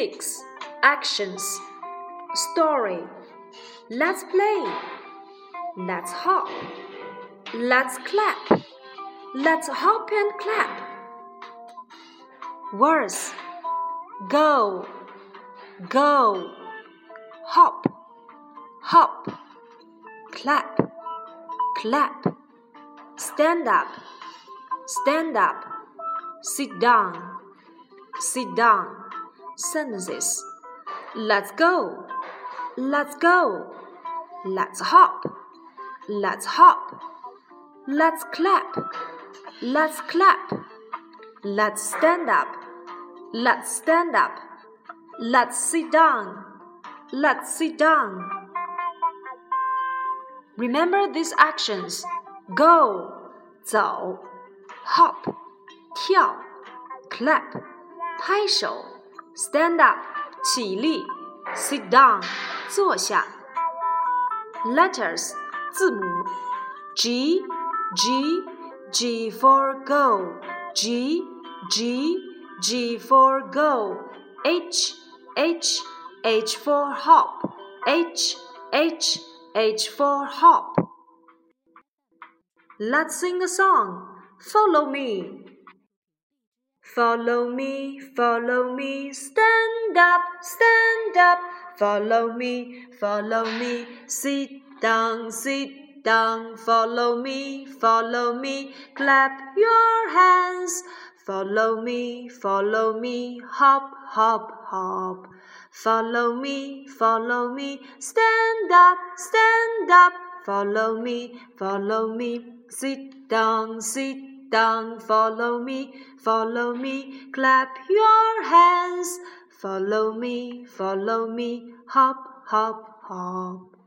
6. Actions Story Let's play. Let's hop. Let's clap. Let's hop and clap. Words Go. Go. Hop. Hop. Clap. Clap. Stand up. Stand up. Sit down. Sit down Sentences. Let's go. Let's go. Let's hop. Let's hop. Let's clap. Let's clap. Let's stand up. Let's stand up. Let's sit down. Let's sit down. Remember these actions. Go. 走 hop 跳 clap 拍手 stand up 起立 sit down 坐下 letters 字母 G G G for go G G G for go H H H for hop H H H for hop Let's sing a song. Follow me. Follow me, follow me, stand up, stand up. Follow me, follow me, sit down, sit down. Follow me, follow me, clap your hands. Follow me, follow me, hop, hop, hop. Follow me, follow me, stand up, stand up. Follow me, follow me, sit down, sit down. Follow me, follow me, clap your hands. Follow me, follow me, hop, hop, hop.